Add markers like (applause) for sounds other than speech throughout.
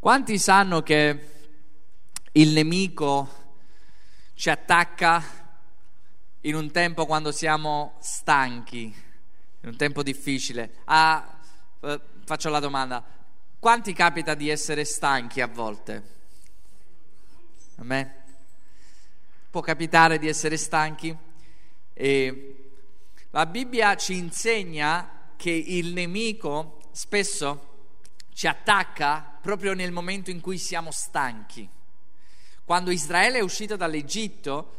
Quanti sanno che il nemico ci attacca in un tempo quando siamo stanchi, in un tempo difficile? Ah, eh, faccio la domanda, quanti capita di essere stanchi a volte? A me? Può capitare di essere stanchi? E la Bibbia ci insegna che il nemico spesso ci attacca proprio nel momento in cui siamo stanchi. Quando Israele è uscito dall'Egitto,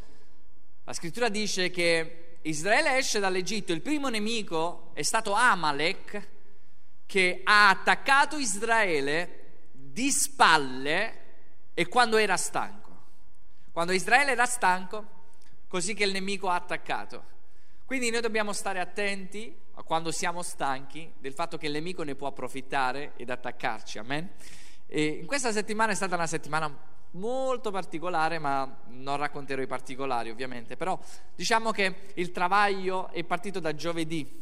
la scrittura dice che Israele esce dall'Egitto, il primo nemico è stato Amalek che ha attaccato Israele di spalle e quando era stanco. Quando Israele era stanco, così che il nemico ha attaccato. Quindi noi dobbiamo stare attenti quando siamo stanchi del fatto che il nemico ne può approfittare ed attaccarci. Amen. E in questa settimana è stata una settimana molto particolare, ma non racconterò i particolari ovviamente, però diciamo che il travaglio è partito da giovedì.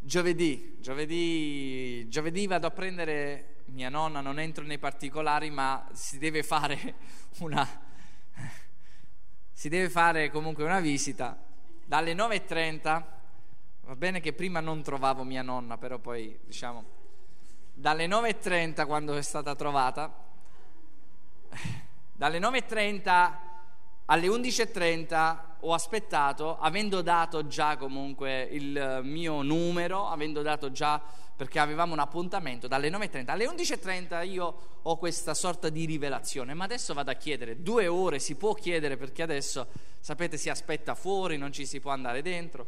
Giovedì, giovedì, giovedì vado a prendere mia nonna, non entro nei particolari, ma si deve fare (laughs) una si deve fare comunque una visita dalle 9:30 Va bene che prima non trovavo mia nonna, però poi diciamo dalle 9.30 quando è stata trovata, (laughs) dalle 9.30 alle 11.30 ho aspettato, avendo dato già comunque il mio numero, avendo dato già perché avevamo un appuntamento dalle 9.30 alle 11.30 io ho questa sorta di rivelazione, ma adesso vado a chiedere, due ore si può chiedere perché adesso sapete si aspetta fuori, non ci si può andare dentro.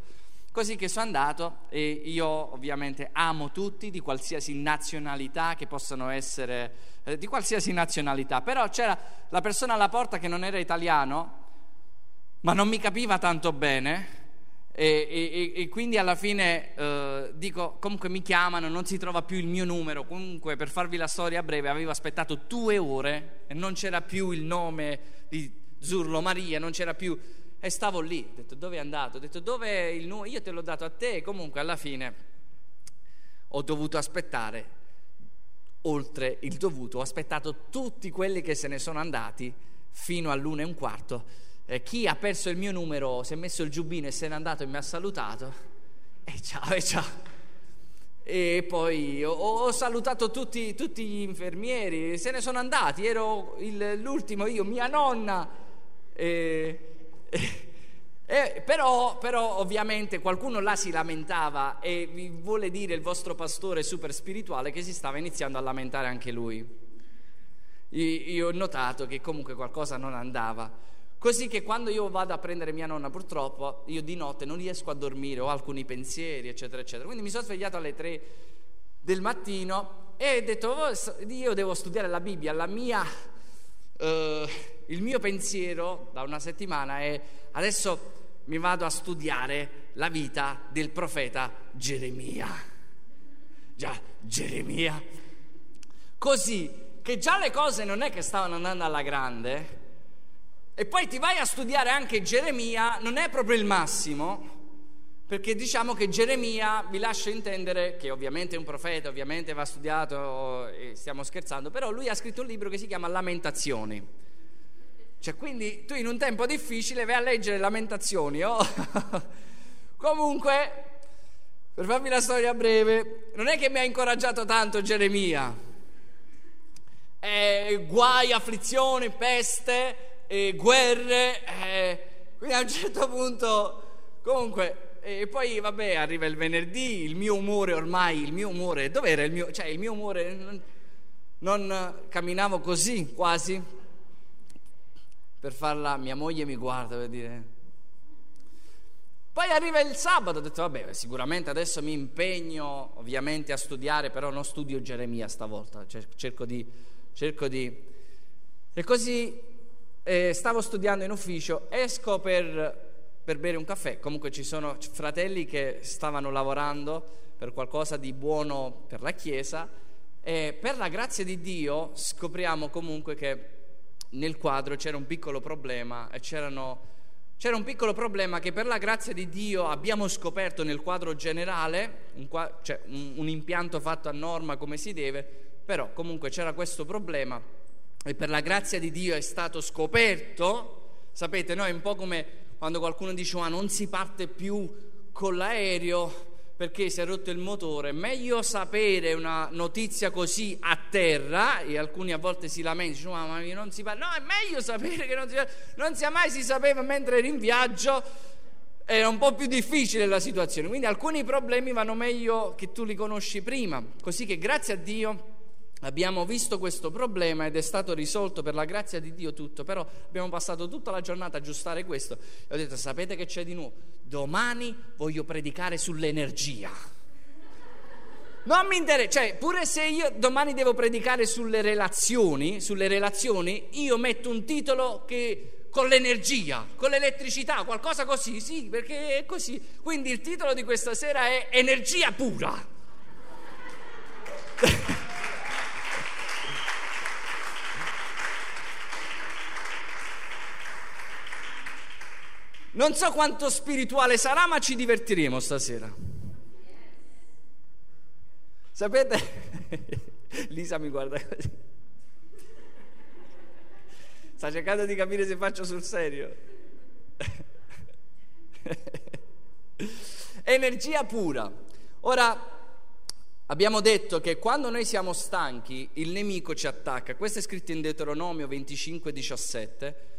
Così che sono andato e io ovviamente amo tutti di qualsiasi nazionalità che possano essere, eh, di qualsiasi nazionalità, però c'era la persona alla porta che non era italiano, ma non mi capiva tanto bene e, e, e quindi alla fine eh, dico, comunque mi chiamano, non si trova più il mio numero, comunque per farvi la storia breve avevo aspettato due ore e non c'era più il nome di Zurlo Maria, non c'era più e stavo lì, ho detto dove è andato? Ho detto dove è il numero? Io te l'ho dato a te, comunque alla fine ho dovuto aspettare oltre il dovuto, ho aspettato tutti quelli che se ne sono andati fino all'una e un quarto. Eh, chi ha perso il mio numero si è messo il giubbino e se n'è andato e mi ha salutato. E ciao, e ciao. E poi ho, ho salutato tutti, tutti, gli infermieri, se ne sono andati, ero il, l'ultimo io, mia nonna. E, eh, però, però, ovviamente qualcuno là si lamentava e vi vuole dire il vostro pastore super spirituale che si stava iniziando a lamentare anche lui. Io, ho notato che comunque qualcosa non andava. Così che quando io vado a prendere mia nonna, purtroppo, io di notte non riesco a dormire, ho alcuni pensieri, eccetera, eccetera. Quindi mi sono svegliato alle tre del mattino e ho detto, oh, io devo studiare la Bibbia, la mia... Uh, il mio pensiero da una settimana è adesso mi vado a studiare la vita del profeta Geremia. Già, Geremia. Così che già le cose non è che stavano andando alla grande, e poi ti vai a studiare anche Geremia, non è proprio il massimo, perché diciamo che Geremia vi lascia intendere che ovviamente è un profeta, ovviamente va studiato, stiamo scherzando, però lui ha scritto un libro che si chiama Lamentazioni. Cioè, quindi tu in un tempo difficile vai a leggere lamentazioni, oh? (laughs) Comunque, per farvi la storia breve, non è che mi ha incoraggiato tanto Geremia. Eh, guai, afflizioni, peste, eh, guerre. Eh, quindi a un certo punto, comunque, e poi vabbè, arriva il venerdì, il mio umore ormai, il mio umore, dov'era il mio, cioè il mio umore, non, non camminavo così quasi, per farla, mia moglie mi guarda per dire... Poi arriva il sabato, ho detto vabbè sicuramente adesso mi impegno ovviamente a studiare, però non studio Geremia stavolta, cerco di... Cerco di... E così eh, stavo studiando in ufficio, esco per, per bere un caffè, comunque ci sono fratelli che stavano lavorando per qualcosa di buono per la Chiesa e per la grazia di Dio scopriamo comunque che nel quadro c'era un piccolo problema e c'erano, c'era un piccolo problema che per la grazia di Dio abbiamo scoperto nel quadro generale, un, cioè un, un impianto fatto a norma come si deve, Però comunque c'era questo problema e per la grazia di Dio è stato scoperto, sapete, no? È un po' come quando qualcuno dice ma non si parte più con l'aereo perché si è rotto il motore, meglio sapere una notizia così a terra, e alcuni a volte si lamentano, dicono, ma non si parla, no, è meglio sapere che non si parla, non sia mai si sapeva mentre eri in viaggio, era un po' più difficile la situazione, quindi alcuni problemi vanno meglio che tu li conosci prima, così che grazie a Dio abbiamo visto questo problema ed è stato risolto per la grazia di Dio tutto, però abbiamo passato tutta la giornata a aggiustare questo e ho detto sapete che c'è di nuovo? Domani voglio predicare sull'energia. Non mi interessa, cioè pure se io domani devo predicare sulle relazioni, sulle relazioni, io metto un titolo che con l'energia, con l'elettricità, qualcosa così, sì, perché è così. Quindi il titolo di questa sera è Energia pura. (laughs) Non so quanto spirituale sarà, ma ci divertiremo stasera. Sapete? (laughs) Lisa mi guarda così. Sta cercando di capire se faccio sul serio. (laughs) Energia pura. Ora, abbiamo detto che quando noi siamo stanchi, il nemico ci attacca. Questo è scritto in Deuteronomio 25, 17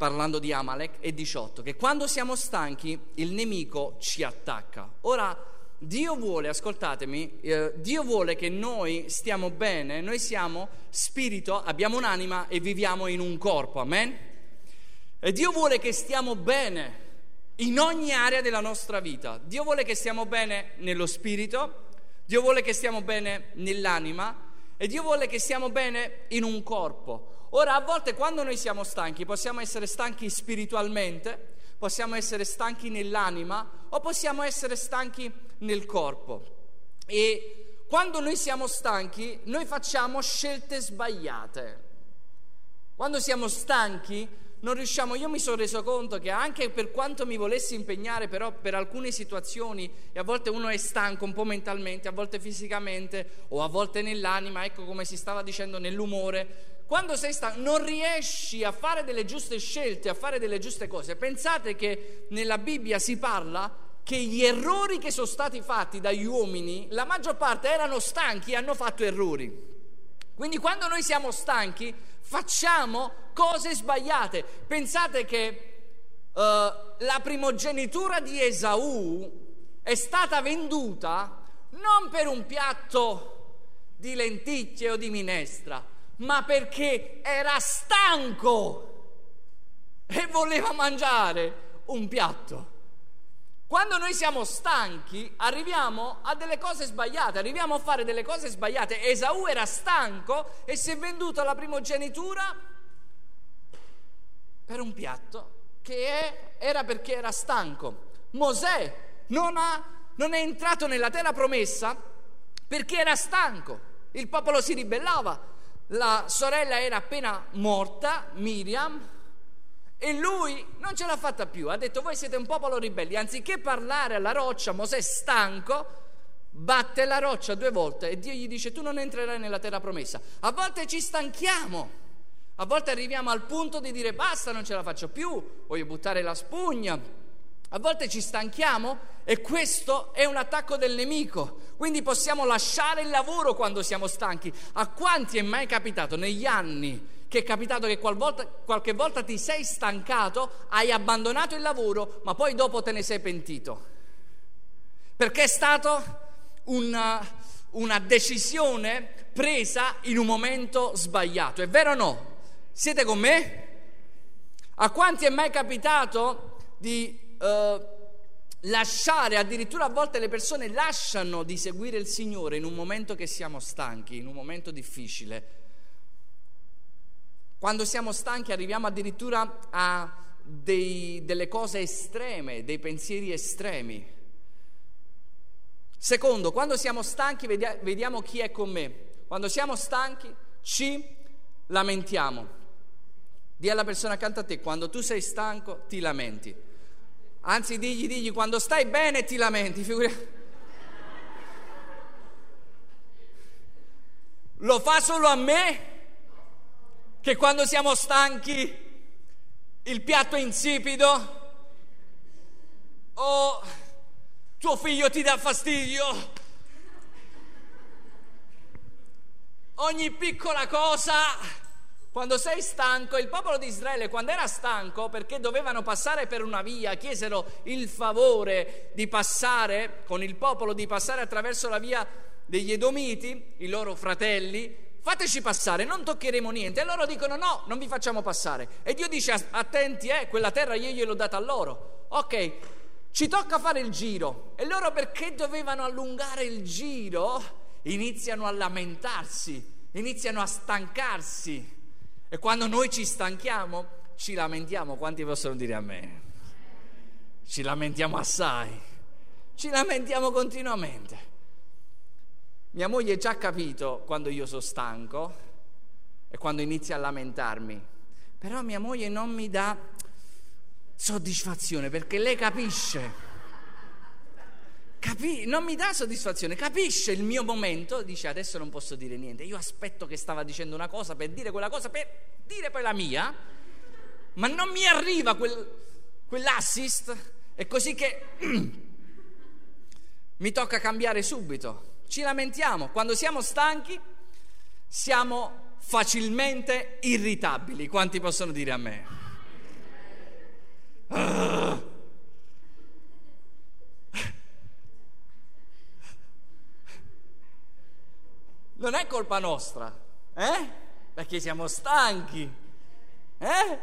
parlando di Amalek, e 18, che quando siamo stanchi il nemico ci attacca. Ora, Dio vuole, ascoltatemi, eh, Dio vuole che noi stiamo bene, noi siamo spirito, abbiamo un'anima e viviamo in un corpo, amen? E Dio vuole che stiamo bene in ogni area della nostra vita. Dio vuole che stiamo bene nello spirito, Dio vuole che stiamo bene nell'anima e Dio vuole che stiamo bene in un corpo. Ora, a volte quando noi siamo stanchi, possiamo essere stanchi spiritualmente, possiamo essere stanchi nell'anima o possiamo essere stanchi nel corpo. E quando noi siamo stanchi, noi facciamo scelte sbagliate. Quando siamo stanchi, non riusciamo, io mi sono reso conto che anche per quanto mi volessi impegnare però per alcune situazioni e a volte uno è stanco un po' mentalmente, a volte fisicamente o a volte nell'anima, ecco come si stava dicendo nell'umore, quando sei stanco non riesci a fare delle giuste scelte, a fare delle giuste cose. Pensate che nella Bibbia si parla che gli errori che sono stati fatti dagli uomini, la maggior parte erano stanchi e hanno fatto errori. Quindi quando noi siamo stanchi facciamo cose sbagliate. Pensate che uh, la primogenitura di Esaù è stata venduta non per un piatto di lenticchie o di minestra, ma perché era stanco e voleva mangiare un piatto. Quando noi siamo stanchi arriviamo a delle cose sbagliate, arriviamo a fare delle cose sbagliate. Esaù era stanco e si è venduto la primogenitura per un piatto che è, era perché era stanco. Mosè non, ha, non è entrato nella terra promessa perché era stanco. Il popolo si ribellava, la sorella era appena morta, Miriam, e lui non ce l'ha fatta più. Ha detto: Voi siete un popolo ribelli. Anziché parlare alla roccia, Mosè stanco, batte la roccia due volte e Dio gli dice: Tu non entrerai nella terra promessa. A volte ci stanchiamo. A volte arriviamo al punto di dire basta, non ce la faccio più, voglio buttare la spugna, a volte ci stanchiamo e questo è un attacco del nemico. Quindi possiamo lasciare il lavoro quando siamo stanchi. A quanti è mai capitato negli anni che è capitato che qualvolta, qualche volta ti sei stancato, hai abbandonato il lavoro, ma poi dopo te ne sei pentito? Perché è stata una, una decisione presa in un momento sbagliato. È vero o no? Siete con me? A quanti è mai capitato di eh, lasciare, addirittura a volte le persone lasciano di seguire il Signore in un momento che siamo stanchi, in un momento difficile. Quando siamo stanchi arriviamo addirittura a dei, delle cose estreme, dei pensieri estremi. Secondo, quando siamo stanchi vediamo chi è con me. Quando siamo stanchi ci lamentiamo. Dì alla persona accanto a te, quando tu sei stanco ti lamenti. Anzi, digli, digli, quando stai bene ti lamenti, figurati. Lo fa solo a me? Che quando siamo stanchi il piatto è insipido? O tuo figlio ti dà fastidio? Ogni piccola cosa quando sei stanco, il popolo di Israele quando era stanco perché dovevano passare per una via, chiesero il favore di passare con il popolo, di passare attraverso la via degli Edomiti, i loro fratelli, fateci passare, non toccheremo niente. E loro dicono no, non vi facciamo passare. E Dio dice attenti, eh, quella terra io gliel'ho data a loro. Ok, ci tocca fare il giro. E loro perché dovevano allungare il giro? Iniziano a lamentarsi, iniziano a stancarsi e quando noi ci stanchiamo, ci lamentiamo. Quanti possono dire a me? Ci lamentiamo assai, ci lamentiamo continuamente. Mia moglie ha già capito quando io sono stanco e quando inizia a lamentarmi, però mia moglie non mi dà soddisfazione perché lei capisce. Capi- non mi dà soddisfazione, capisce il mio momento, dice adesso non posso dire niente, io aspetto che stava dicendo una cosa per dire quella cosa, per dire poi la mia, ma non mi arriva quel, quell'assist, è così che (clears throat) mi tocca cambiare subito. Ci lamentiamo, quando siamo stanchi siamo facilmente irritabili, quanti possono dire a me? Ah. non è colpa nostra, eh? Perché siamo stanchi, eh?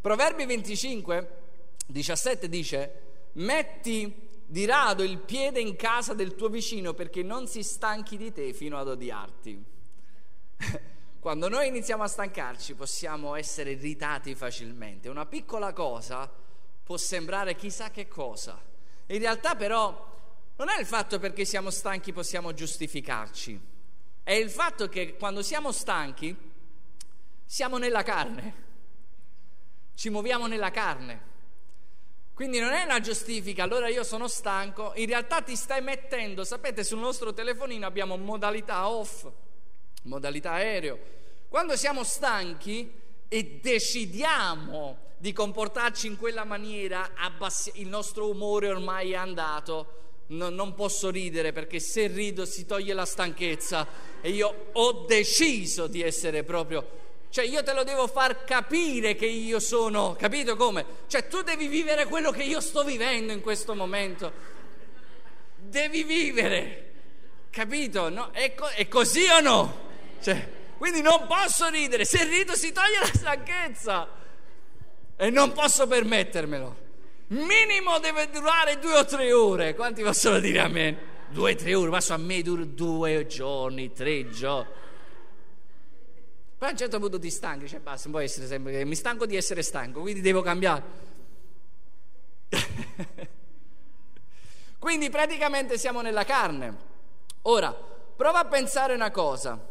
Proverbi 25, 17 dice, metti di rado il piede in casa del tuo vicino perché non si stanchi di te fino ad odiarti. (laughs) Quando noi iniziamo a stancarci possiamo essere irritati facilmente. Una piccola cosa può sembrare chissà che cosa. In realtà però non è il fatto perché siamo stanchi possiamo giustificarci è il fatto che quando siamo stanchi siamo nella carne, ci muoviamo nella carne. Quindi non è una giustifica, allora io sono stanco, in realtà ti stai mettendo, sapete sul nostro telefonino abbiamo modalità off, modalità aereo. Quando siamo stanchi e decidiamo di comportarci in quella maniera, il nostro umore ormai è andato, no, non posso ridere perché se rido si toglie la stanchezza e io ho deciso di essere proprio cioè io te lo devo far capire che io sono, capito come? Cioè tu devi vivere quello che io sto vivendo in questo momento. Devi vivere, capito? No? È, co- è, così o no? Cioè, quindi non posso ridere, se rido si toglie la stanchezza e non posso permettermelo minimo deve durare due o tre ore. Quanti possono dire a me? Due o tre ore, ma a me dura due giorni, tre giorni. Poi a un certo punto ti stanchi, cioè basta, non essere sempre mi stanco di essere stanco, quindi devo cambiare. (laughs) quindi praticamente siamo nella carne. Ora, prova a pensare una cosa.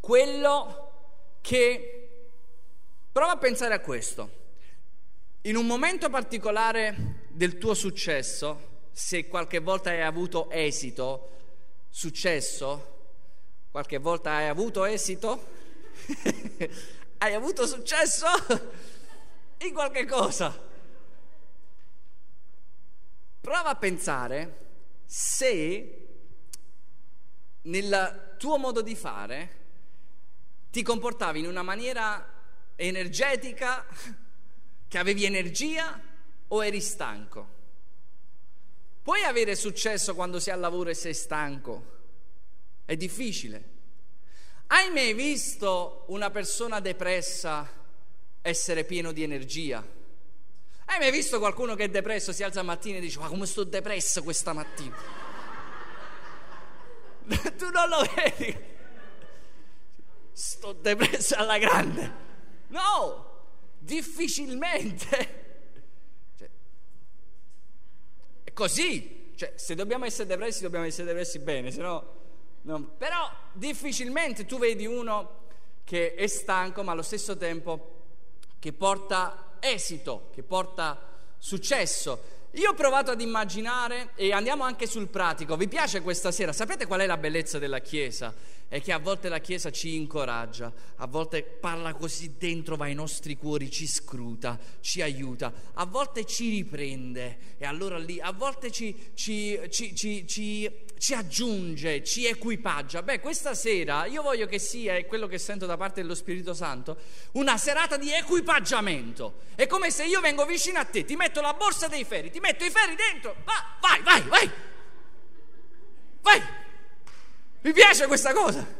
Quello che prova a pensare a questo in un momento particolare del tuo successo, se qualche volta hai avuto esito, successo, qualche volta hai avuto esito, (laughs) hai avuto successo in qualche cosa. Prova a pensare se nel tuo modo di fare ti comportavi in una maniera energetica, che avevi energia o eri stanco? Puoi avere successo quando sei al lavoro e sei stanco? È difficile. Hai mai visto una persona depressa essere pieno di energia? Hai mai visto qualcuno che è depresso, si alza la mattina e dice, ma come sto depresso questa mattina? (laughs) tu non lo vedi? Sto depresso alla grande. No, difficilmente. Cioè, è così, cioè, se dobbiamo essere depressi dobbiamo essere depressi bene, se no, no. Però difficilmente tu vedi uno che è stanco ma allo stesso tempo che porta esito, che porta successo. io ho provato ad immaginare e andiamo anche sul pratico. Vi piace questa sera? Sapete qual è la bellezza della Chiesa? È che a volte la Chiesa ci incoraggia, a volte parla così dentro, va ai nostri cuori, ci scruta, ci aiuta, a volte ci riprende e allora lì, a volte ci, ci, ci, ci aggiunge, ci equipaggia. Beh, questa sera io voglio che sia, è quello che sento da parte dello Spirito Santo, una serata di equipaggiamento. È come se io vengo vicino a te, ti metto la borsa dei ferri, ti metto i ferri dentro, va, vai, vai, vai, vai. Mi piace questa cosa.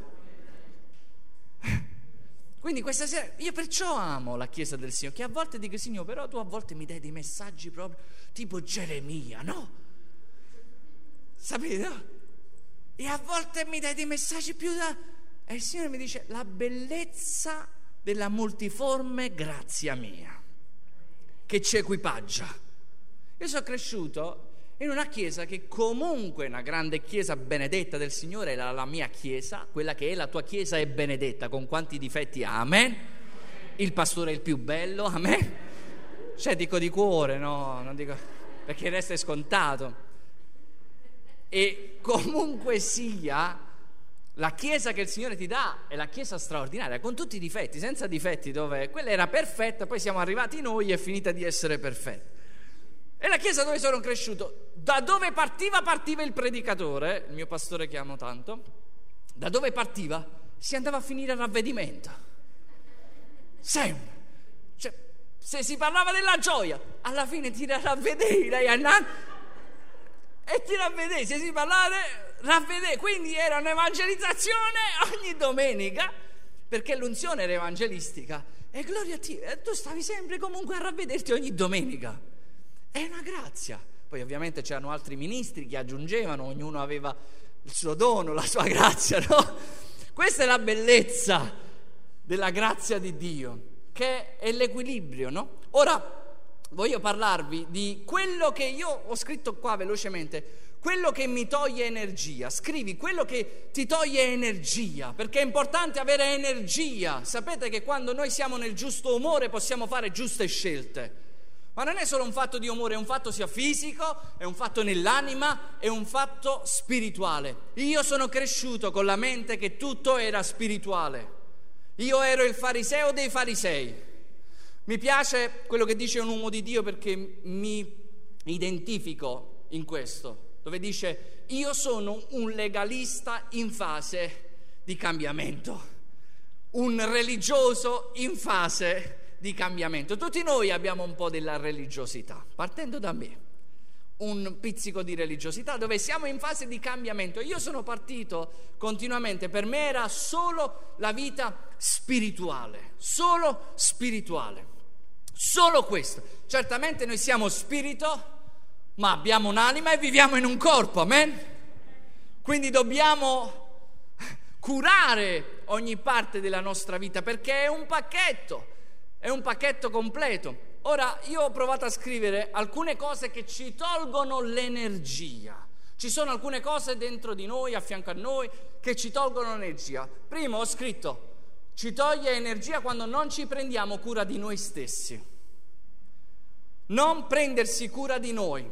Quindi questa sera io perciò amo la Chiesa del Signore, che a volte dico Signore, però tu a volte mi dai dei messaggi proprio tipo Geremia, no? Sapete? E a volte mi dai dei messaggi più da... E il Signore mi dice la bellezza della multiforme grazia mia, che ci equipaggia. Io sono cresciuto in una chiesa che comunque è una grande chiesa benedetta del Signore, la, la mia chiesa, quella che è la tua chiesa è benedetta, con quanti difetti ha, amen? Il pastore è il più bello, amen? Cioè dico di cuore, no, non dico, perché il resto è scontato. E comunque sia, la chiesa che il Signore ti dà è la chiesa straordinaria, con tutti i difetti, senza difetti, dove quella era perfetta, poi siamo arrivati noi e è finita di essere perfetta. E la chiesa dove sono cresciuto, da dove partiva partiva il predicatore, il mio pastore che amo tanto, da dove partiva si andava a finire a ravvedimento. Sempre. Cioè, se si parlava della gioia, alla fine ti ravvedevi, dai e ti ravvedevi, se si parlava ravvedevi, quindi era un'evangelizzazione ogni domenica, perché l'unzione era evangelistica. E gloria a Dio, tu stavi sempre comunque a ravvederti ogni domenica. È una grazia. Poi ovviamente c'erano altri ministri che aggiungevano, ognuno aveva il suo dono, la sua grazia, no? Questa è la bellezza della grazia di Dio, che è l'equilibrio, no? Ora voglio parlarvi di quello che io ho scritto qua velocemente, quello che mi toglie energia. Scrivi quello che ti toglie energia, perché è importante avere energia. Sapete che quando noi siamo nel giusto umore possiamo fare giuste scelte. Ma non è solo un fatto di umore, è un fatto sia fisico, è un fatto nell'anima, è un fatto spirituale. Io sono cresciuto con la mente che tutto era spirituale. Io ero il fariseo dei farisei. Mi piace quello che dice un uomo di Dio perché mi identifico in questo, dove dice io sono un legalista in fase di cambiamento, un religioso in fase di cambiamento. Tutti noi abbiamo un po' della religiosità, partendo da me, un pizzico di religiosità dove siamo in fase di cambiamento. Io sono partito continuamente, per me era solo la vita spirituale, solo spirituale, solo questo. Certamente noi siamo spirito, ma abbiamo un'anima e viviamo in un corpo, amen? Quindi dobbiamo curare ogni parte della nostra vita perché è un pacchetto è un pacchetto completo. Ora, io ho provato a scrivere alcune cose che ci tolgono l'energia. Ci sono alcune cose dentro di noi, a fianco a noi, che ci tolgono l'energia. Primo ho scritto, ci toglie energia quando non ci prendiamo cura di noi stessi. Non prendersi cura di noi.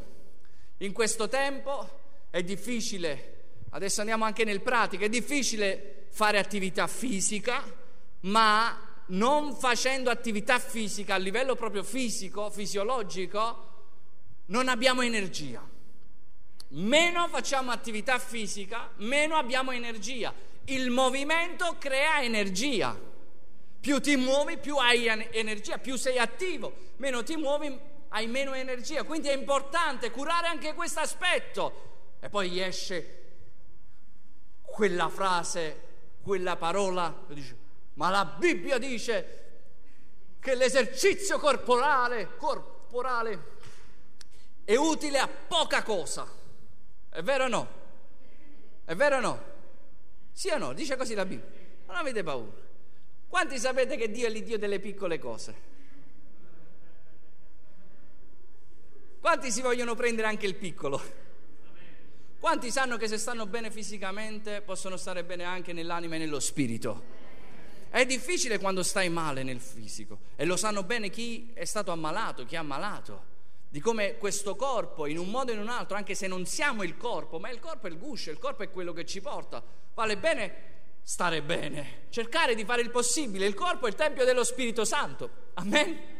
In questo tempo è difficile, adesso andiamo anche nel pratico, è difficile fare attività fisica, ma non facendo attività fisica a livello proprio fisico, fisiologico, non abbiamo energia. Meno facciamo attività fisica, meno abbiamo energia. Il movimento crea energia. Più ti muovi, più hai energia, più sei attivo, meno ti muovi, hai meno energia. Quindi è importante curare anche questo aspetto. E poi esce quella frase, quella parola, dice, ma la Bibbia dice che l'esercizio corporale, corporale è utile a poca cosa. È vero o no? È vero o no? Sì o no? Dice così la Bibbia. Non avete paura. Quanti sapete che Dio è l'Iddio delle piccole cose? Quanti si vogliono prendere anche il piccolo? Quanti sanno che se stanno bene fisicamente possono stare bene anche nell'anima e nello spirito? È difficile quando stai male nel fisico e lo sanno bene chi è stato ammalato, chi è ammalato. Di come questo corpo, in un modo o in un altro, anche se non siamo il corpo, ma il corpo è il guscio, il corpo è quello che ci porta, vale bene stare bene, cercare di fare il possibile. Il corpo è il Tempio dello Spirito Santo. Amen?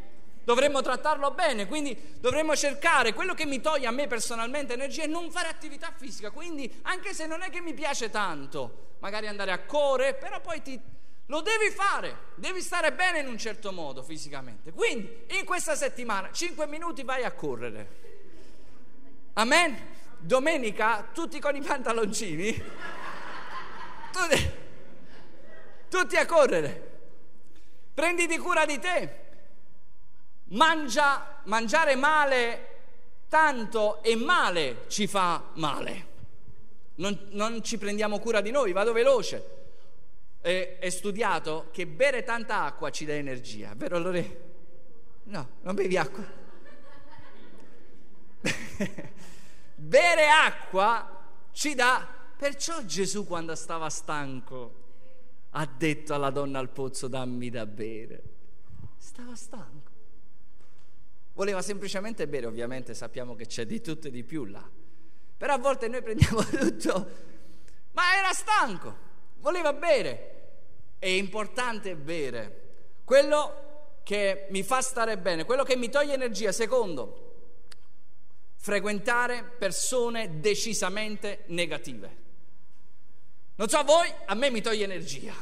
Dovremmo trattarlo bene, quindi dovremmo cercare quello che mi toglie a me personalmente energia e non fare attività fisica. Quindi, anche se non è che mi piace tanto, magari andare a correre, però poi ti, lo devi fare, devi stare bene in un certo modo fisicamente. Quindi, in questa settimana, 5 minuti vai a correre. Amen? Domenica, tutti con i pantaloncini. Tutti, tutti a correre. Prenditi cura di te. Mangia, mangiare male tanto e male ci fa male. Non, non ci prendiamo cura di noi, vado veloce è, è studiato che bere tanta acqua ci dà energia, vero Lore? No, non bevi acqua. (laughs) bere acqua ci dà, perciò Gesù quando stava stanco ha detto alla donna al pozzo dammi da bere. Stava stanco. Voleva semplicemente bere, ovviamente sappiamo che c'è di tutto e di più là. Però a volte noi prendiamo (laughs) tutto, ma era stanco, voleva bere. È importante bere. Quello che mi fa stare bene, quello che mi toglie energia. Secondo, frequentare persone decisamente negative. Non so voi, a me mi toglie energia.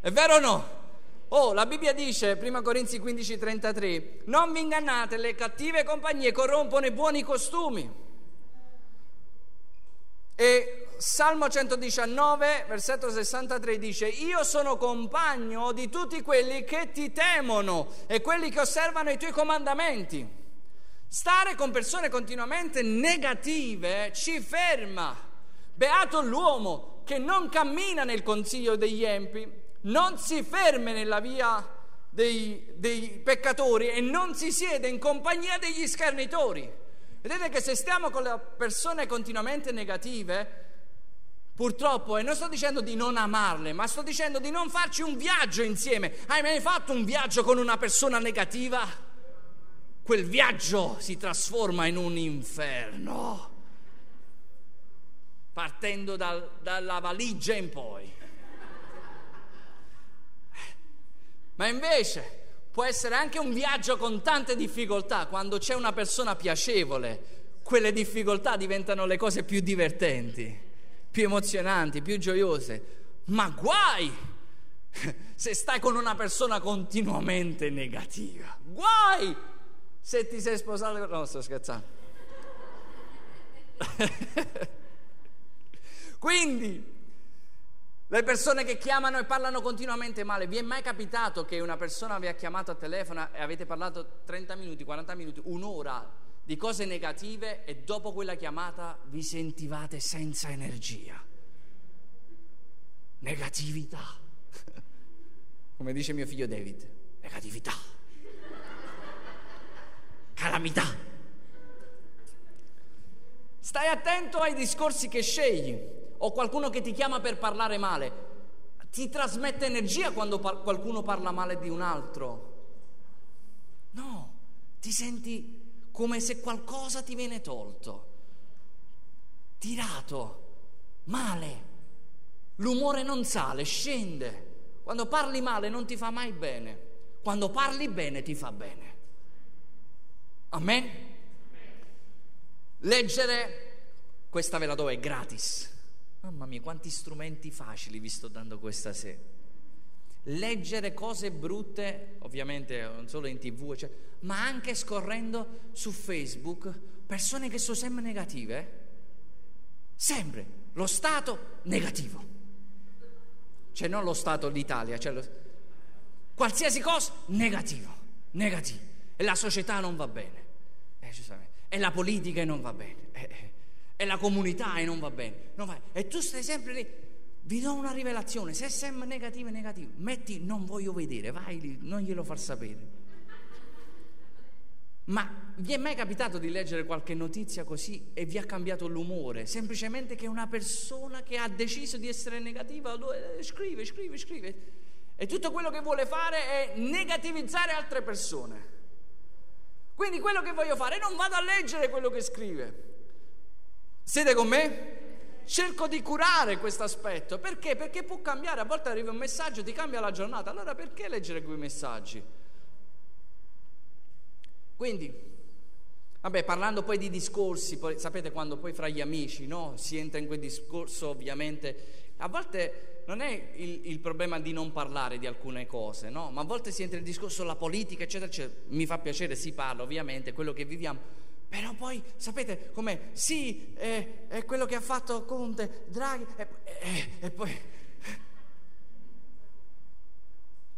È vero o no? Oh, la Bibbia dice, 1 Corinzi 15, 33, non vi ingannate, le cattive compagnie corrompono i buoni costumi. E Salmo 119, versetto 63 dice, io sono compagno di tutti quelli che ti temono e quelli che osservano i tuoi comandamenti. Stare con persone continuamente negative ci ferma. Beato l'uomo che non cammina nel consiglio degli empi, non si ferma nella via dei, dei peccatori e non si siede in compagnia degli schernitori. Vedete che se stiamo con le persone continuamente negative, Purtroppo, e non sto dicendo di non amarle, ma sto dicendo di non farci un viaggio insieme. Hai mai fatto un viaggio con una persona negativa? Quel viaggio si trasforma in un inferno, partendo dal, dalla valigia in poi. Ma invece può essere anche un viaggio con tante difficoltà, quando c'è una persona piacevole, quelle difficoltà diventano le cose più divertenti più emozionanti, più gioiose. Ma guai se stai con una persona continuamente negativa. Guai se ti sei sposato. No, sto scherzando. (laughs) Quindi, le persone che chiamano e parlano continuamente male, vi è mai capitato che una persona vi ha chiamato a telefono e avete parlato 30 minuti, 40 minuti, un'ora di cose negative e dopo quella chiamata vi sentivate senza energia. Negatività. (laughs) Come dice mio figlio David, negatività. Calamità. Stai attento ai discorsi che scegli o qualcuno che ti chiama per parlare male. Ti trasmette energia quando par- qualcuno parla male di un altro. No, ti senti come se qualcosa ti viene tolto, tirato, male. L'umore non sale, scende. Quando parli male non ti fa mai bene. Quando parli bene ti fa bene. Amen? Leggere, questa ve la do, è gratis. Mamma mia, quanti strumenti facili vi sto dando questa sera leggere cose brutte, ovviamente non solo in tv, cioè, ma anche scorrendo su Facebook, persone che sono sempre negative, sempre. Lo Stato negativo. Cioè non lo Stato l'Italia, cioè lo... qualsiasi cosa negativo, negativo. E la società non va bene, eh, e la politica non va bene, eh, eh, e la comunità non va bene, non va... e tu stai sempre lì vi do una rivelazione, se è sempre negativo, negativo, metti non voglio vedere, vai lì, non glielo far sapere. Ma vi è mai capitato di leggere qualche notizia così e vi ha cambiato l'umore? Semplicemente che una persona che ha deciso di essere negativa eh, scrive, scrive, scrive. E tutto quello che vuole fare è negativizzare altre persone. Quindi quello che voglio fare, non vado a leggere quello che scrive. Siete con me? Cerco di curare questo aspetto. Perché? Perché può cambiare. A volte arriva un messaggio ti cambia la giornata. Allora perché leggere quei messaggi? Quindi, vabbè, parlando poi di discorsi, poi, sapete quando poi fra gli amici no? si entra in quel discorso, ovviamente, a volte non è il, il, problema di non parlare di alcune cose, no? ma a volte si entra nel discorso della politica, eccetera, eccetera. Mi fa piacere, si parla ovviamente, quello che viviamo. Però poi sapete come sì, è, è, quello che ha fatto Conte, Draghi, e, poi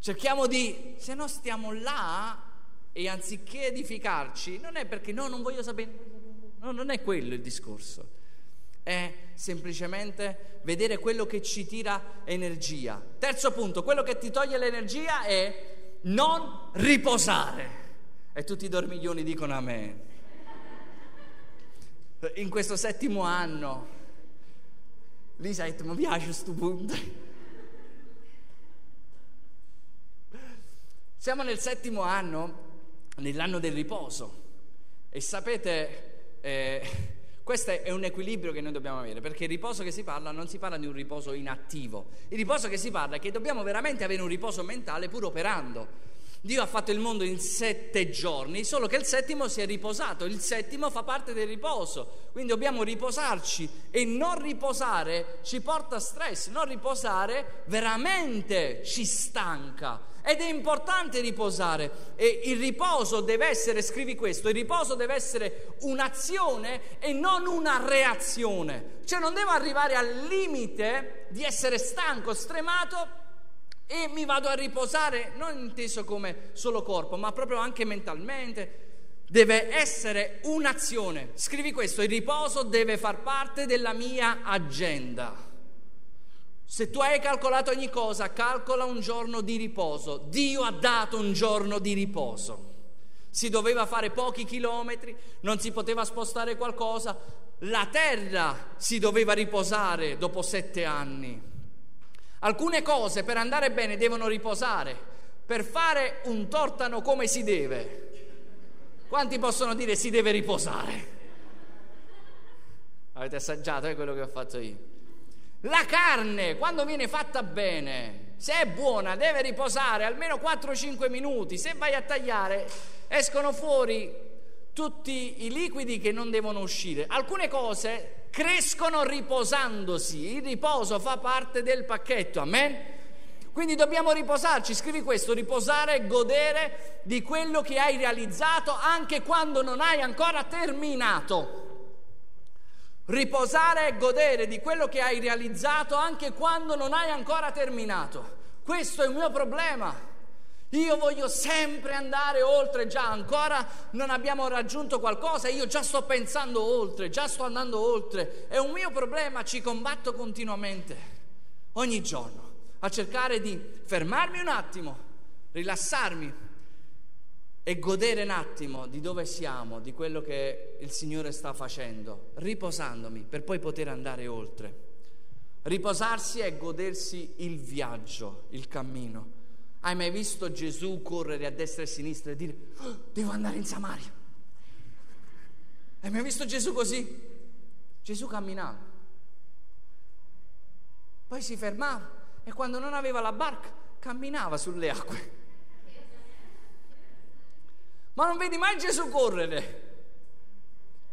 cerchiamo di, se no stiamo là e anziché edificarci, non è perché no, non voglio sapere, no, non è quello il discorso, è semplicemente vedere quello che ci tira energia. Terzo punto, quello che ti toglie l'energia è non riposare. E tutti i dormiglioni dicono a. In questo settimo anno, Lisa ha detto, mi piace questo punto. Siamo nel settimo anno nell'anno del riposo. E sapete, eh, questo è un equilibrio che noi dobbiamo avere, perché il riposo che si parla non si parla di un riposo inattivo, il riposo che si parla è che dobbiamo veramente avere un riposo mentale pur operando. Dio ha fatto il mondo in sette giorni, solo che il settimo si è riposato, il settimo fa parte del riposo, quindi dobbiamo riposarci e non riposare ci porta stress, non riposare veramente ci stanca. Ed è importante riposare e il riposo deve essere, scrivi questo, il riposo deve essere un'azione e non una reazione. Cioè non devo arrivare al limite di essere stanco, stremato e mi vado a riposare, non inteso come solo corpo, ma proprio anche mentalmente. Deve essere un'azione. Scrivi questo, il riposo deve far parte della mia agenda. Se tu hai calcolato ogni cosa, calcola un giorno di riposo. Dio ha dato un giorno di riposo. Si doveva fare pochi chilometri, non si poteva spostare qualcosa. La terra si doveva riposare dopo sette anni. Alcune cose per andare bene devono riposare. Per fare un tortano come si deve. Quanti possono dire si deve riposare? Avete assaggiato eh, quello che ho fatto io? La carne, quando viene fatta bene, se è buona, deve riposare almeno 4-5 minuti. Se vai a tagliare, escono fuori tutti i liquidi che non devono uscire. Alcune cose crescono riposandosi. Il riposo fa parte del pacchetto. Amen. Quindi dobbiamo riposarci, scrivi questo, riposare e godere di quello che hai realizzato anche quando non hai ancora terminato riposare e godere di quello che hai realizzato anche quando non hai ancora terminato. Questo è il mio problema. Io voglio sempre andare oltre, già ancora non abbiamo raggiunto qualcosa, io già sto pensando oltre, già sto andando oltre. È un mio problema, ci combatto continuamente, ogni giorno, a cercare di fermarmi un attimo, rilassarmi e godere un attimo di dove siamo, di quello che il Signore sta facendo, riposandomi per poi poter andare oltre. Riposarsi è godersi il viaggio, il cammino. Hai mai visto Gesù correre a destra e a sinistra e dire oh, devo andare in Samaria? Hai mai visto Gesù così? Gesù camminava, poi si fermava e quando non aveva la barca camminava sulle acque. Ma non vedi mai Gesù correre.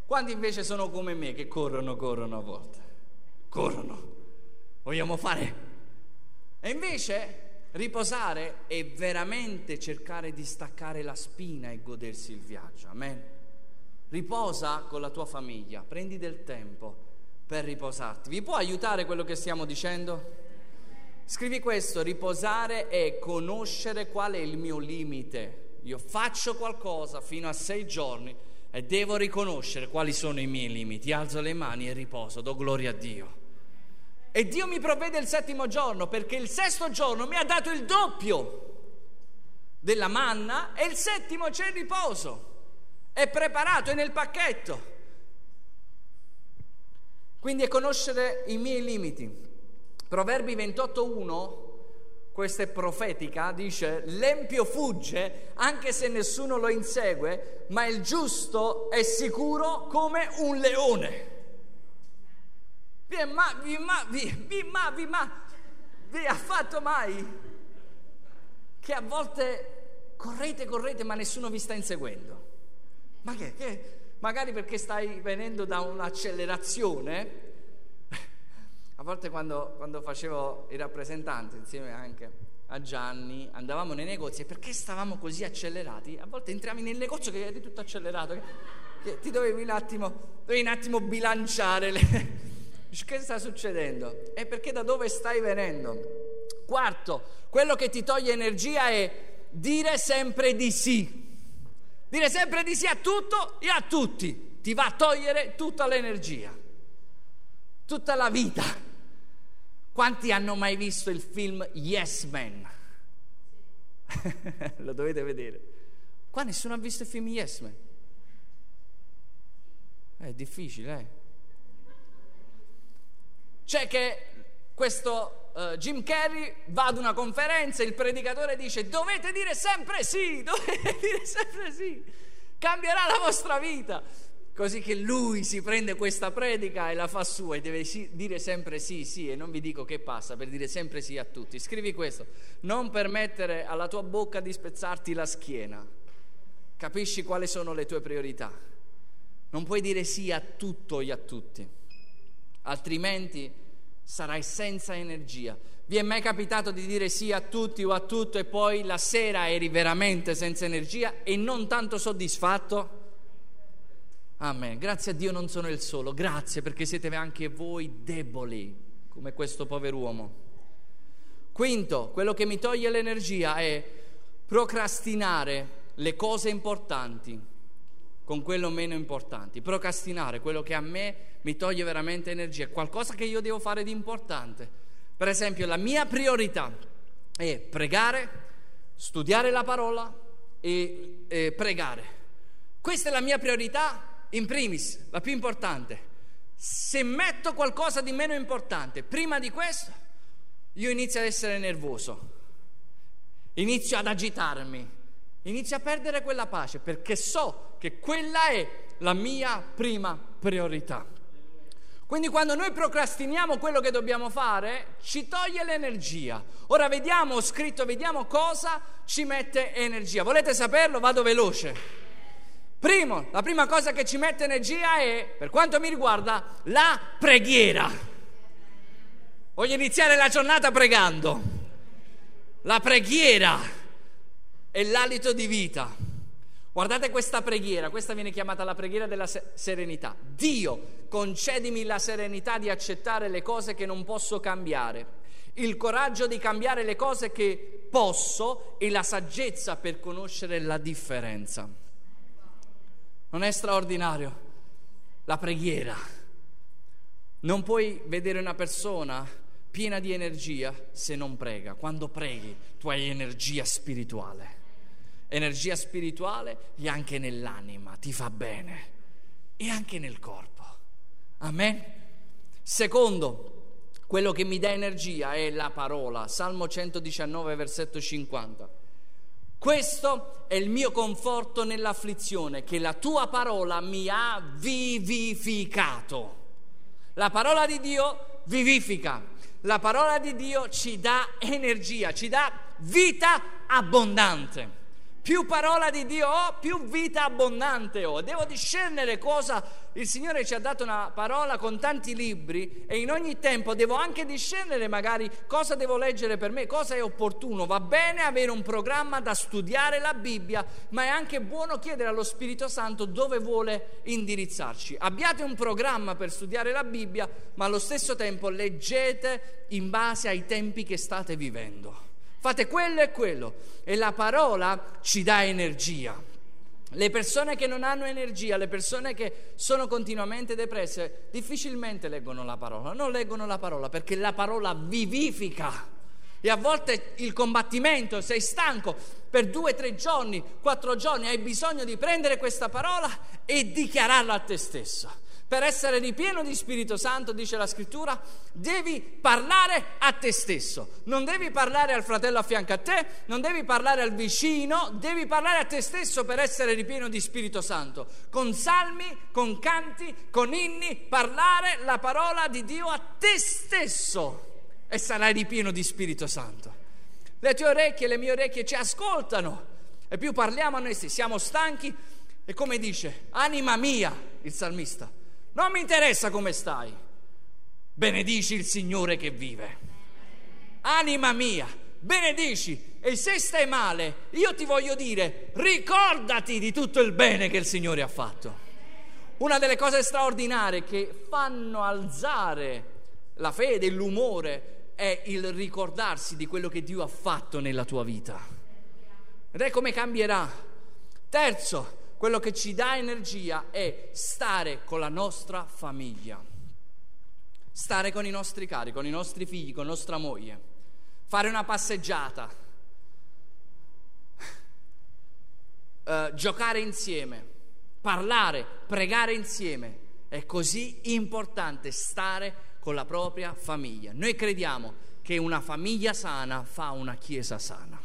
Quanti invece sono come me che corrono, corrono a volte? Corrono. Vogliamo fare? E invece riposare è veramente cercare di staccare la spina e godersi il viaggio. Amen. Riposa con la tua famiglia, prendi del tempo per riposarti. Vi può aiutare quello che stiamo dicendo? Scrivi questo, riposare è conoscere qual è il mio limite io faccio qualcosa fino a sei giorni e devo riconoscere quali sono i miei limiti, alzo le mani e riposo, do gloria a Dio. E Dio mi provvede il settimo giorno perché il sesto giorno mi ha dato il doppio della manna e il settimo c'è il riposo. È preparato, è nel pacchetto. Quindi è conoscere i miei limiti. Proverbi 28.1 questa è profetica, dice l'empio fugge anche se nessuno lo insegue, ma il giusto è sicuro come un leone. Vi, ma, vi, ma, vi, vi, ma, vi, ma, vi ha fatto mai che a volte correte, correte, ma nessuno vi sta inseguendo? Ma che? che? Magari perché stai venendo da un'accelerazione a volte quando, quando facevo i rappresentanti insieme anche a Gianni, andavamo nei negozi e perché stavamo così accelerati? A volte entravi nel negozio che eri tutto accelerato, che, che ti dovevi un, attimo, dovevi un attimo bilanciare. Le... che sta succedendo? E perché da dove stai venendo? Quarto, quello che ti toglie energia è dire sempre di sì. Dire sempre di sì a tutto e a tutti. Ti va a togliere tutta l'energia, tutta la vita. Quanti hanno mai visto il film Yes Man? (laughs) Lo dovete vedere. Qua nessuno ha visto il film Yes Man. È difficile, eh? C'è che questo uh, Jim Carrey va ad una conferenza, il predicatore dice dovete dire sempre sì, (laughs) dovete dire sempre sì, cambierà la vostra vita così che lui si prende questa predica e la fa sua e deve sì, dire sempre sì, sì, e non vi dico che passa per dire sempre sì a tutti. Scrivi questo, non permettere alla tua bocca di spezzarti la schiena, capisci quali sono le tue priorità. Non puoi dire sì a tutto e a tutti, altrimenti sarai senza energia. Vi è mai capitato di dire sì a tutti o a tutto e poi la sera eri veramente senza energia e non tanto soddisfatto? Amen. Grazie a Dio non sono il solo, grazie perché siete anche voi deboli come questo pover'uomo. Quinto, quello che mi toglie l'energia è procrastinare le cose importanti con quello meno importanti. Procrastinare quello che a me mi toglie veramente energia, qualcosa che io devo fare di importante. Per esempio, la mia priorità è pregare, studiare la parola e, e pregare. Questa è la mia priorità in primis, la più importante, se metto qualcosa di meno importante prima di questo, io inizio ad essere nervoso, inizio ad agitarmi, inizio a perdere quella pace perché so che quella è la mia prima priorità. Quindi quando noi procrastiniamo quello che dobbiamo fare, ci toglie l'energia. Ora vediamo, ho scritto, vediamo cosa ci mette energia. Volete saperlo? Vado veloce. Primo, la prima cosa che ci mette energia è, per quanto mi riguarda, la preghiera. Voglio iniziare la giornata pregando. La preghiera è l'alito di vita. Guardate questa preghiera, questa viene chiamata la preghiera della serenità. Dio, concedimi la serenità di accettare le cose che non posso cambiare, il coraggio di cambiare le cose che posso e la saggezza per conoscere la differenza. Non è straordinario? La preghiera. Non puoi vedere una persona piena di energia se non prega. Quando preghi tu hai energia spirituale. Energia spirituale e anche nell'anima, ti fa bene. E anche nel corpo. Amen. Secondo, quello che mi dà energia è la parola. Salmo 119, versetto 50. Questo è il mio conforto nell'afflizione, che la tua parola mi ha vivificato. La parola di Dio vivifica, la parola di Dio ci dà energia, ci dà vita abbondante. Più parola di Dio ho, più vita abbondante ho. Devo discernere cosa il Signore ci ha dato una parola con tanti libri e in ogni tempo devo anche discernere magari cosa devo leggere per me, cosa è opportuno. Va bene avere un programma da studiare la Bibbia, ma è anche buono chiedere allo Spirito Santo dove vuole indirizzarci. Abbiate un programma per studiare la Bibbia, ma allo stesso tempo leggete in base ai tempi che state vivendo fate quello e quello e la parola ci dà energia. Le persone che non hanno energia, le persone che sono continuamente depresse, difficilmente leggono la parola, non leggono la parola perché la parola vivifica. E a volte il combattimento, sei stanco per due, tre giorni, quattro giorni, hai bisogno di prendere questa parola e dichiararla a te stesso Per essere ripieno di Spirito Santo, dice la scrittura, devi parlare a te stesso. Non devi parlare al fratello a fianco a te, non devi parlare al vicino, devi parlare a te stesso per essere ripieno di Spirito Santo. Con salmi, con canti, con inni, parlare la parola di Dio a te stesso e sarai ripieno di Spirito Santo. Le tue orecchie, le mie orecchie ci ascoltano e più parliamo a noi stessi, siamo stanchi e come dice, anima mia, il salmista non mi interessa come stai. Benedici il Signore che vive. Anima mia, benedici. E se stai male, io ti voglio dire, ricordati di tutto il bene che il Signore ha fatto. Una delle cose straordinarie che fanno alzare la fede, l'umore, è il ricordarsi di quello che Dio ha fatto nella tua vita. Ed è come cambierà. Terzo, quello che ci dà energia è stare con la nostra famiglia, stare con i nostri cari, con i nostri figli, con nostra moglie, fare una passeggiata, uh, giocare insieme, parlare, pregare insieme. È così importante stare con la propria famiglia. Noi crediamo che una famiglia sana fa una chiesa sana.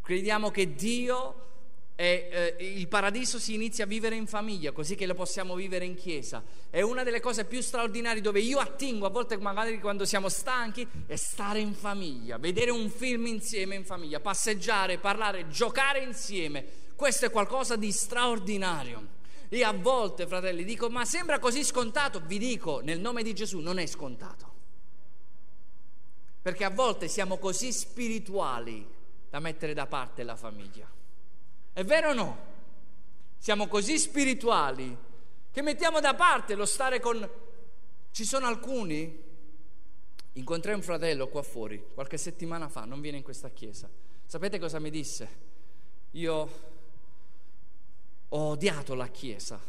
Crediamo che Dio e, eh, il paradiso si inizia a vivere in famiglia, così che lo possiamo vivere in chiesa. È una delle cose più straordinarie dove io attingo, a volte magari quando siamo stanchi, è stare in famiglia, vedere un film insieme in famiglia, passeggiare, parlare, giocare insieme. Questo è qualcosa di straordinario. E a volte, fratelli, dico, ma sembra così scontato. Vi dico, nel nome di Gesù non è scontato. Perché a volte siamo così spirituali da mettere da parte la famiglia. È vero o no? Siamo così spirituali che mettiamo da parte lo stare con... Ci sono alcuni, incontrai un fratello qua fuori qualche settimana fa, non viene in questa chiesa. Sapete cosa mi disse? Io ho odiato la chiesa,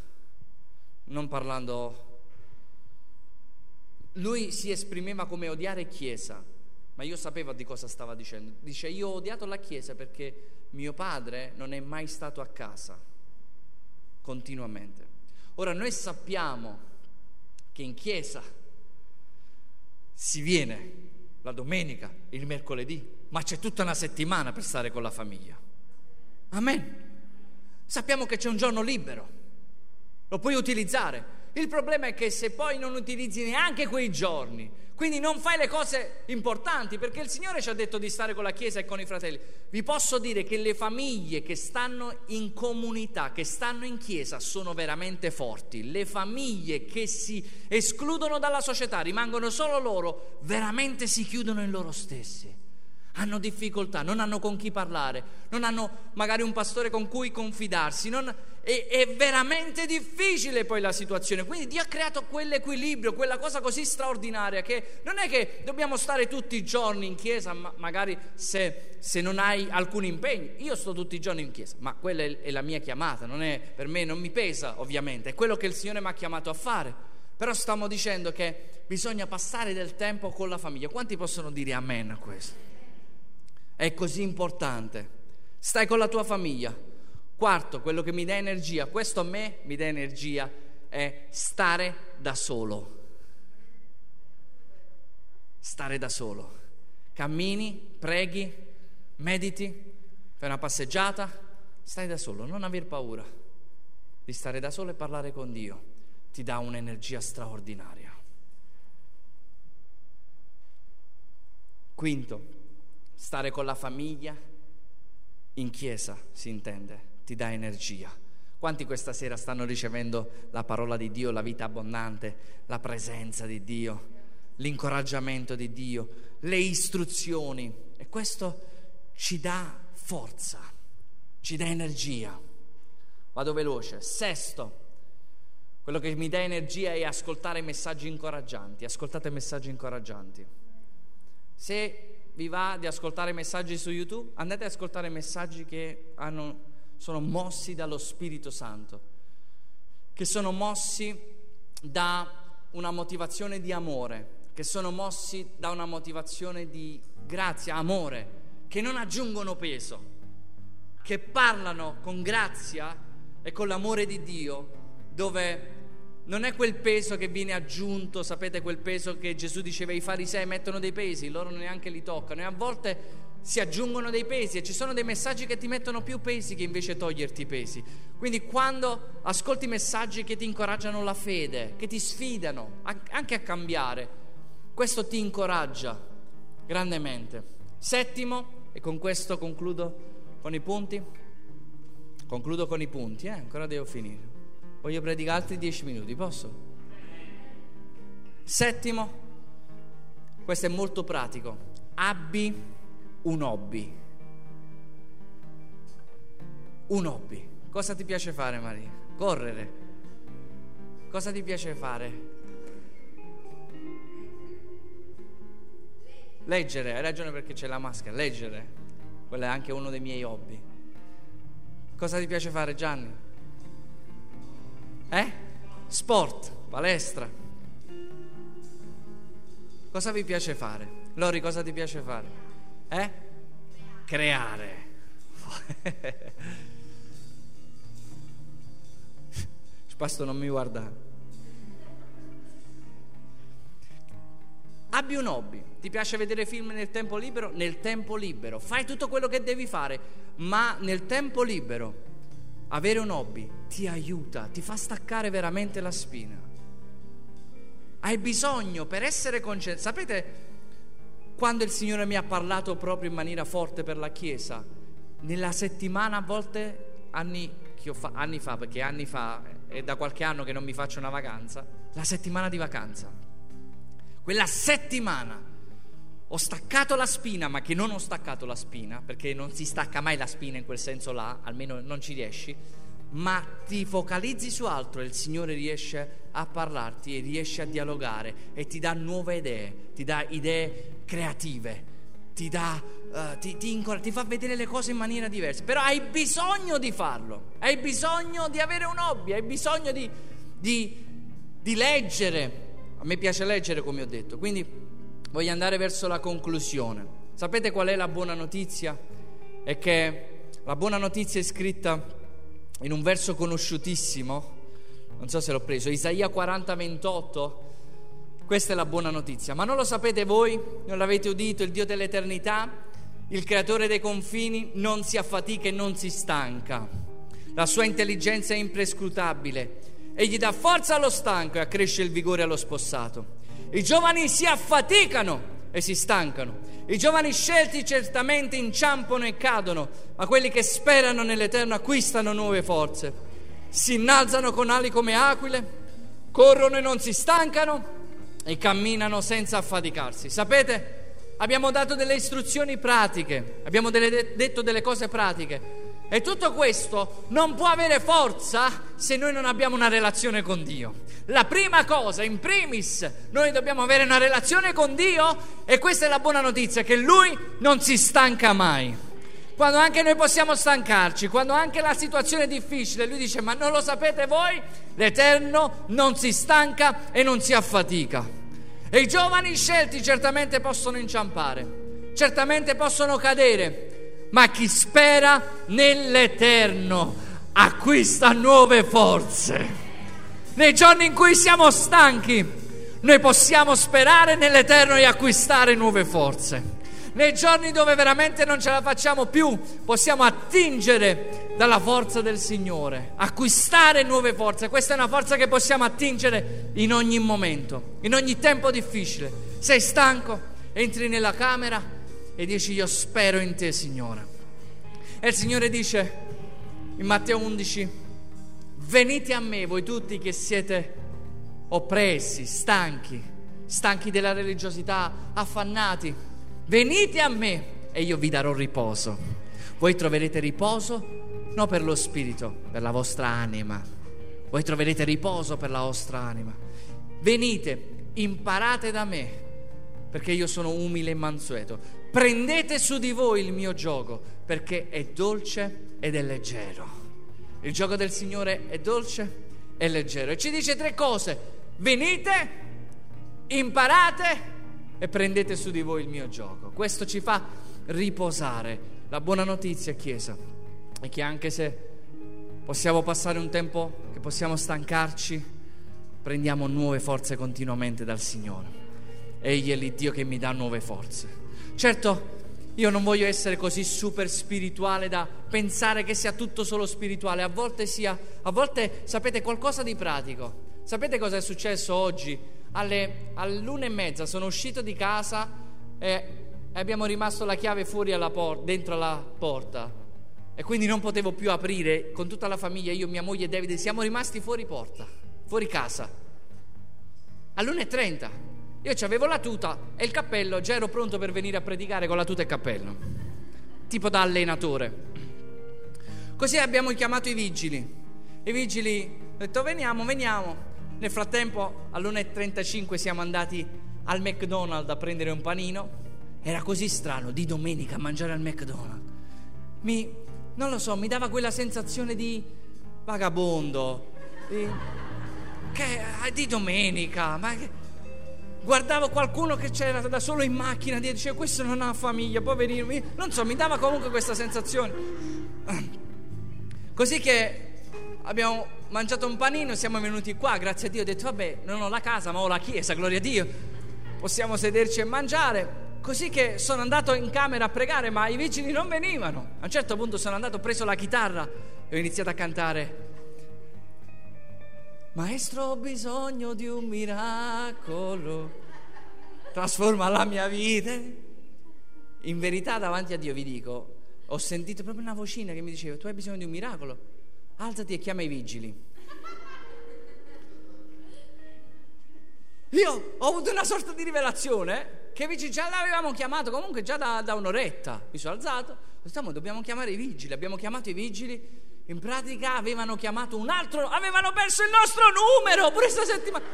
non parlando... Lui si esprimeva come odiare chiesa, ma io sapevo di cosa stava dicendo. Dice, io ho odiato la chiesa perché mio padre non è mai stato a casa continuamente. Ora noi sappiamo che in chiesa si viene la domenica, il mercoledì, ma c'è tutta una settimana per stare con la famiglia. Amen. Sappiamo che c'è un giorno libero, lo puoi utilizzare. Il problema è che se poi non utilizzi neanche quei giorni, quindi non fai le cose importanti perché il Signore ci ha detto di stare con la Chiesa e con i fratelli. Vi posso dire che le famiglie che stanno in comunità, che stanno in Chiesa, sono veramente forti. Le famiglie che si escludono dalla società, rimangono solo loro, veramente si chiudono in loro stessi hanno difficoltà, non hanno con chi parlare, non hanno magari un pastore con cui confidarsi, non, è, è, veramente difficile poi la situazione. Quindi Dio ha creato quell'equilibrio, quella cosa così straordinaria che non è che dobbiamo stare tutti i giorni in chiesa, ma magari se, se non hai alcun impegno. Io sto tutti i giorni in chiesa, ma quella è, è la mia chiamata, è, per me non mi pesa ovviamente, è quello che il Signore mi ha chiamato a fare. Però stiamo dicendo che bisogna passare del tempo con la famiglia. Quanti possono dire amen a questo? È così importante. Stai con la tua famiglia. Quarto, quello che mi dà energia, questo a me mi dà energia, è stare da solo. Stare da solo. Cammini, preghi, mediti, fai una passeggiata, stai da solo, non aver paura di stare da solo e parlare con Dio. Ti dà un'energia straordinaria. Quinto, Stare con la famiglia, in chiesa si intende, ti dà energia. Quanti questa sera stanno ricevendo la parola di Dio, la vita abbondante, la presenza di Dio, l'incoraggiamento di Dio, le istruzioni? E questo ci dà forza, ci dà energia. Vado veloce. Sesto, quello che mi dà energia è ascoltare messaggi incoraggianti. Ascoltate messaggi incoraggianti. Se vi va di ascoltare messaggi su YouTube, andate ad ascoltare messaggi che hanno, sono mossi dallo Spirito Santo, che sono mossi da una motivazione di amore, che sono mossi da una motivazione di grazia, amore, che non aggiungono peso, che parlano con grazia e con l'amore di Dio, dove non è quel peso che viene aggiunto, sapete quel peso che Gesù diceva i farisei mettono dei pesi, loro neanche li toccano e a volte si aggiungono dei pesi e ci sono dei messaggi che ti mettono più pesi che invece toglierti i pesi. Quindi quando ascolti messaggi che ti incoraggiano la fede, che ti sfidano anche a cambiare, questo ti incoraggia grandemente. Settimo, e con questo concludo con i punti, concludo con i punti, eh? ancora devo finire. Voglio predicare altri dieci minuti, posso? Settimo, questo è molto pratico, abbi un hobby. Un hobby. Cosa ti piace fare Maria? Correre. Cosa ti piace fare? Leggere, hai ragione perché c'è la maschera, leggere. Quello è anche uno dei miei hobby. Cosa ti piace fare Gianni? Eh? Sport, palestra. Cosa vi piace fare? Lori, cosa ti piace fare? Eh? Creare. (laughs) Spasto non mi guarda. Abbi un hobby, ti piace vedere film nel tempo libero? Nel tempo libero, fai tutto quello che devi fare, ma nel tempo libero avere un hobby ti aiuta, ti fa staccare veramente la spina. Hai bisogno per essere concentrato. Sapete quando il Signore mi ha parlato proprio in maniera forte per la Chiesa? Nella settimana, a volte, anni, fa, anni fa, perché anni fa è da qualche anno che non mi faccio una vacanza, la settimana di vacanza. Quella settimana ho staccato la spina, ma che non ho staccato la spina, perché non si stacca mai la spina in quel senso là, almeno non ci riesci, ma ti focalizzi su altro e il Signore riesce a parlarti e riesce a dialogare e ti dà nuove idee, ti dà idee creative, ti, dà, uh, ti, ti, ti fa vedere le cose in maniera diversa. Però hai bisogno di farlo, hai bisogno di avere un hobby, hai bisogno di, di, di leggere. A me piace leggere, come ho detto, quindi voglio andare verso la conclusione. Sapete qual è la buona notizia? È che la buona notizia è scritta in un verso conosciutissimo, non so se l'ho preso, Isaia 40, 28. Questa è la buona notizia, ma non lo sapete voi? Non l'avete udito? Il Dio dell'eternità, il creatore dei confini, non si affatica e non si stanca. La sua intelligenza è imprescrutabile. Egli dà forza allo stanco e accresce il vigore allo spossato. I giovani si affaticano e si stancano. I giovani scelti certamente inciampano e cadono, ma quelli che sperano nell'Eterno acquistano nuove forze. Si innalzano con ali come aquile, corrono e non si stancano e camminano senza affaticarsi. Sapete, abbiamo dato delle istruzioni pratiche, abbiamo delle, detto delle cose pratiche. E tutto questo non può avere forza se noi non abbiamo una relazione con Dio. La prima cosa, in primis, noi dobbiamo avere una relazione con Dio e questa è la buona notizia, che Lui non si stanca mai. Quando anche noi possiamo stancarci, quando anche la situazione è difficile, Lui dice, ma non lo sapete voi? L'Eterno non si stanca e non si affatica. E i giovani scelti certamente possono inciampare, certamente possono cadere, ma chi spera nell'Eterno acquista nuove forze. Nei giorni in cui siamo stanchi, noi possiamo sperare nell'Eterno e acquistare nuove forze. Nei giorni dove veramente non ce la facciamo più, possiamo attingere dalla forza del Signore, acquistare nuove forze. Questa è una forza che possiamo attingere in ogni momento, in ogni tempo difficile. Sei stanco, entri nella camera, e dici io spero in te Signore. E il Signore dice in Matteo 11, venite a me voi tutti che siete oppressi, stanchi, stanchi della religiosità, affannati, venite a me e io vi darò riposo. Voi troverete riposo non per lo spirito, per la vostra anima. Voi troverete riposo per la vostra anima. Venite, imparate da me, perché io sono umile e mansueto prendete su di voi il mio gioco, perché è dolce ed è leggero. Il gioco del Signore è dolce e leggero. E ci dice tre cose. Venite, imparate e prendete su di voi il mio gioco. Questo ci fa riposare. La buona notizia, Chiesa, è che anche se possiamo passare un tempo che possiamo stancarci, prendiamo nuove forze continuamente dal Signore. Egli è l'Iddio che mi dà nuove forze. Certo, io non voglio essere così super spirituale da pensare che sia tutto solo spirituale, a volte sia, a volte sapete qualcosa di pratico. Sapete cosa è successo oggi? Alle, all'una e mezza sono uscito di casa e abbiamo rimasto la chiave fuori alla porta, dentro la porta e quindi non potevo più aprire con tutta la famiglia, io, mia moglie e Davide, siamo rimasti fuori porta, fuori casa. All'una e trenta io avevo la tuta e il cappello, già ero pronto per venire a predicare con la tuta e il cappello, tipo da allenatore. Così abbiamo chiamato i vigili. I vigili hanno detto veniamo, veniamo. Nel frattempo all'1.35 siamo andati al McDonald's a prendere un panino. Era così strano di domenica mangiare al McDonald's. Mi, non lo so, mi dava quella sensazione di vagabondo, di, che, di domenica, ma che, guardavo qualcuno che c'era da solo in macchina e dicevo questo non ha famiglia, poverino, non so, mi dava comunque questa sensazione. Così che abbiamo mangiato un panino, siamo venuti qua, grazie a Dio, ho detto vabbè, non ho la casa ma ho la chiesa, gloria a Dio, possiamo sederci e mangiare. Così che sono andato in camera a pregare, ma i vigili non venivano. A un certo punto sono andato, ho preso la chitarra e ho iniziato a cantare Maestro, ho bisogno di un miracolo, trasforma la mia vita. In verità, davanti a Dio vi dico, ho sentito proprio una vocina che mi diceva: Tu hai bisogno di un miracolo, alzati e chiama i vigili. Io ho avuto una sorta di rivelazione che i vigili già l'avevamo chiamato comunque già da, da un'oretta. Mi sono alzato, ho detto: Dobbiamo chiamare i vigili. Abbiamo chiamato i vigili in pratica avevano chiamato un altro, avevano perso il nostro numero pure questa settimana.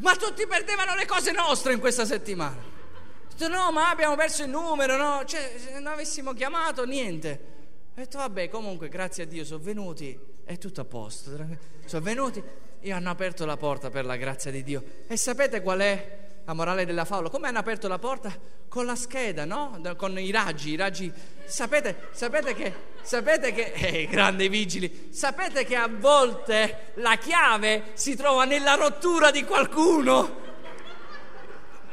Ma tutti perdevano le cose nostre in questa settimana. Ho detto, no, ma abbiamo perso il numero, no? Cioè, se non avessimo chiamato, niente. Ho detto, vabbè, comunque, grazie a Dio, sono venuti, è tutto a posto. Sono venuti e hanno aperto la porta per la grazia di Dio. E sapete qual è la morale della favola. Come hanno aperto la porta? Con la scheda, no? Con i raggi, i raggi. Sapete, sapete che, sapete che, (laughs) eh, grandi vigili, sapete che a volte la chiave si trova nella rottura di qualcuno?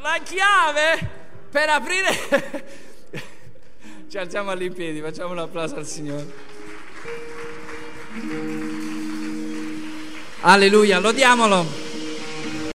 La chiave per aprire... (laughs) Ci alziamo all'impiedi, facciamo un applauso al Signore. Alleluia, lodiamolo.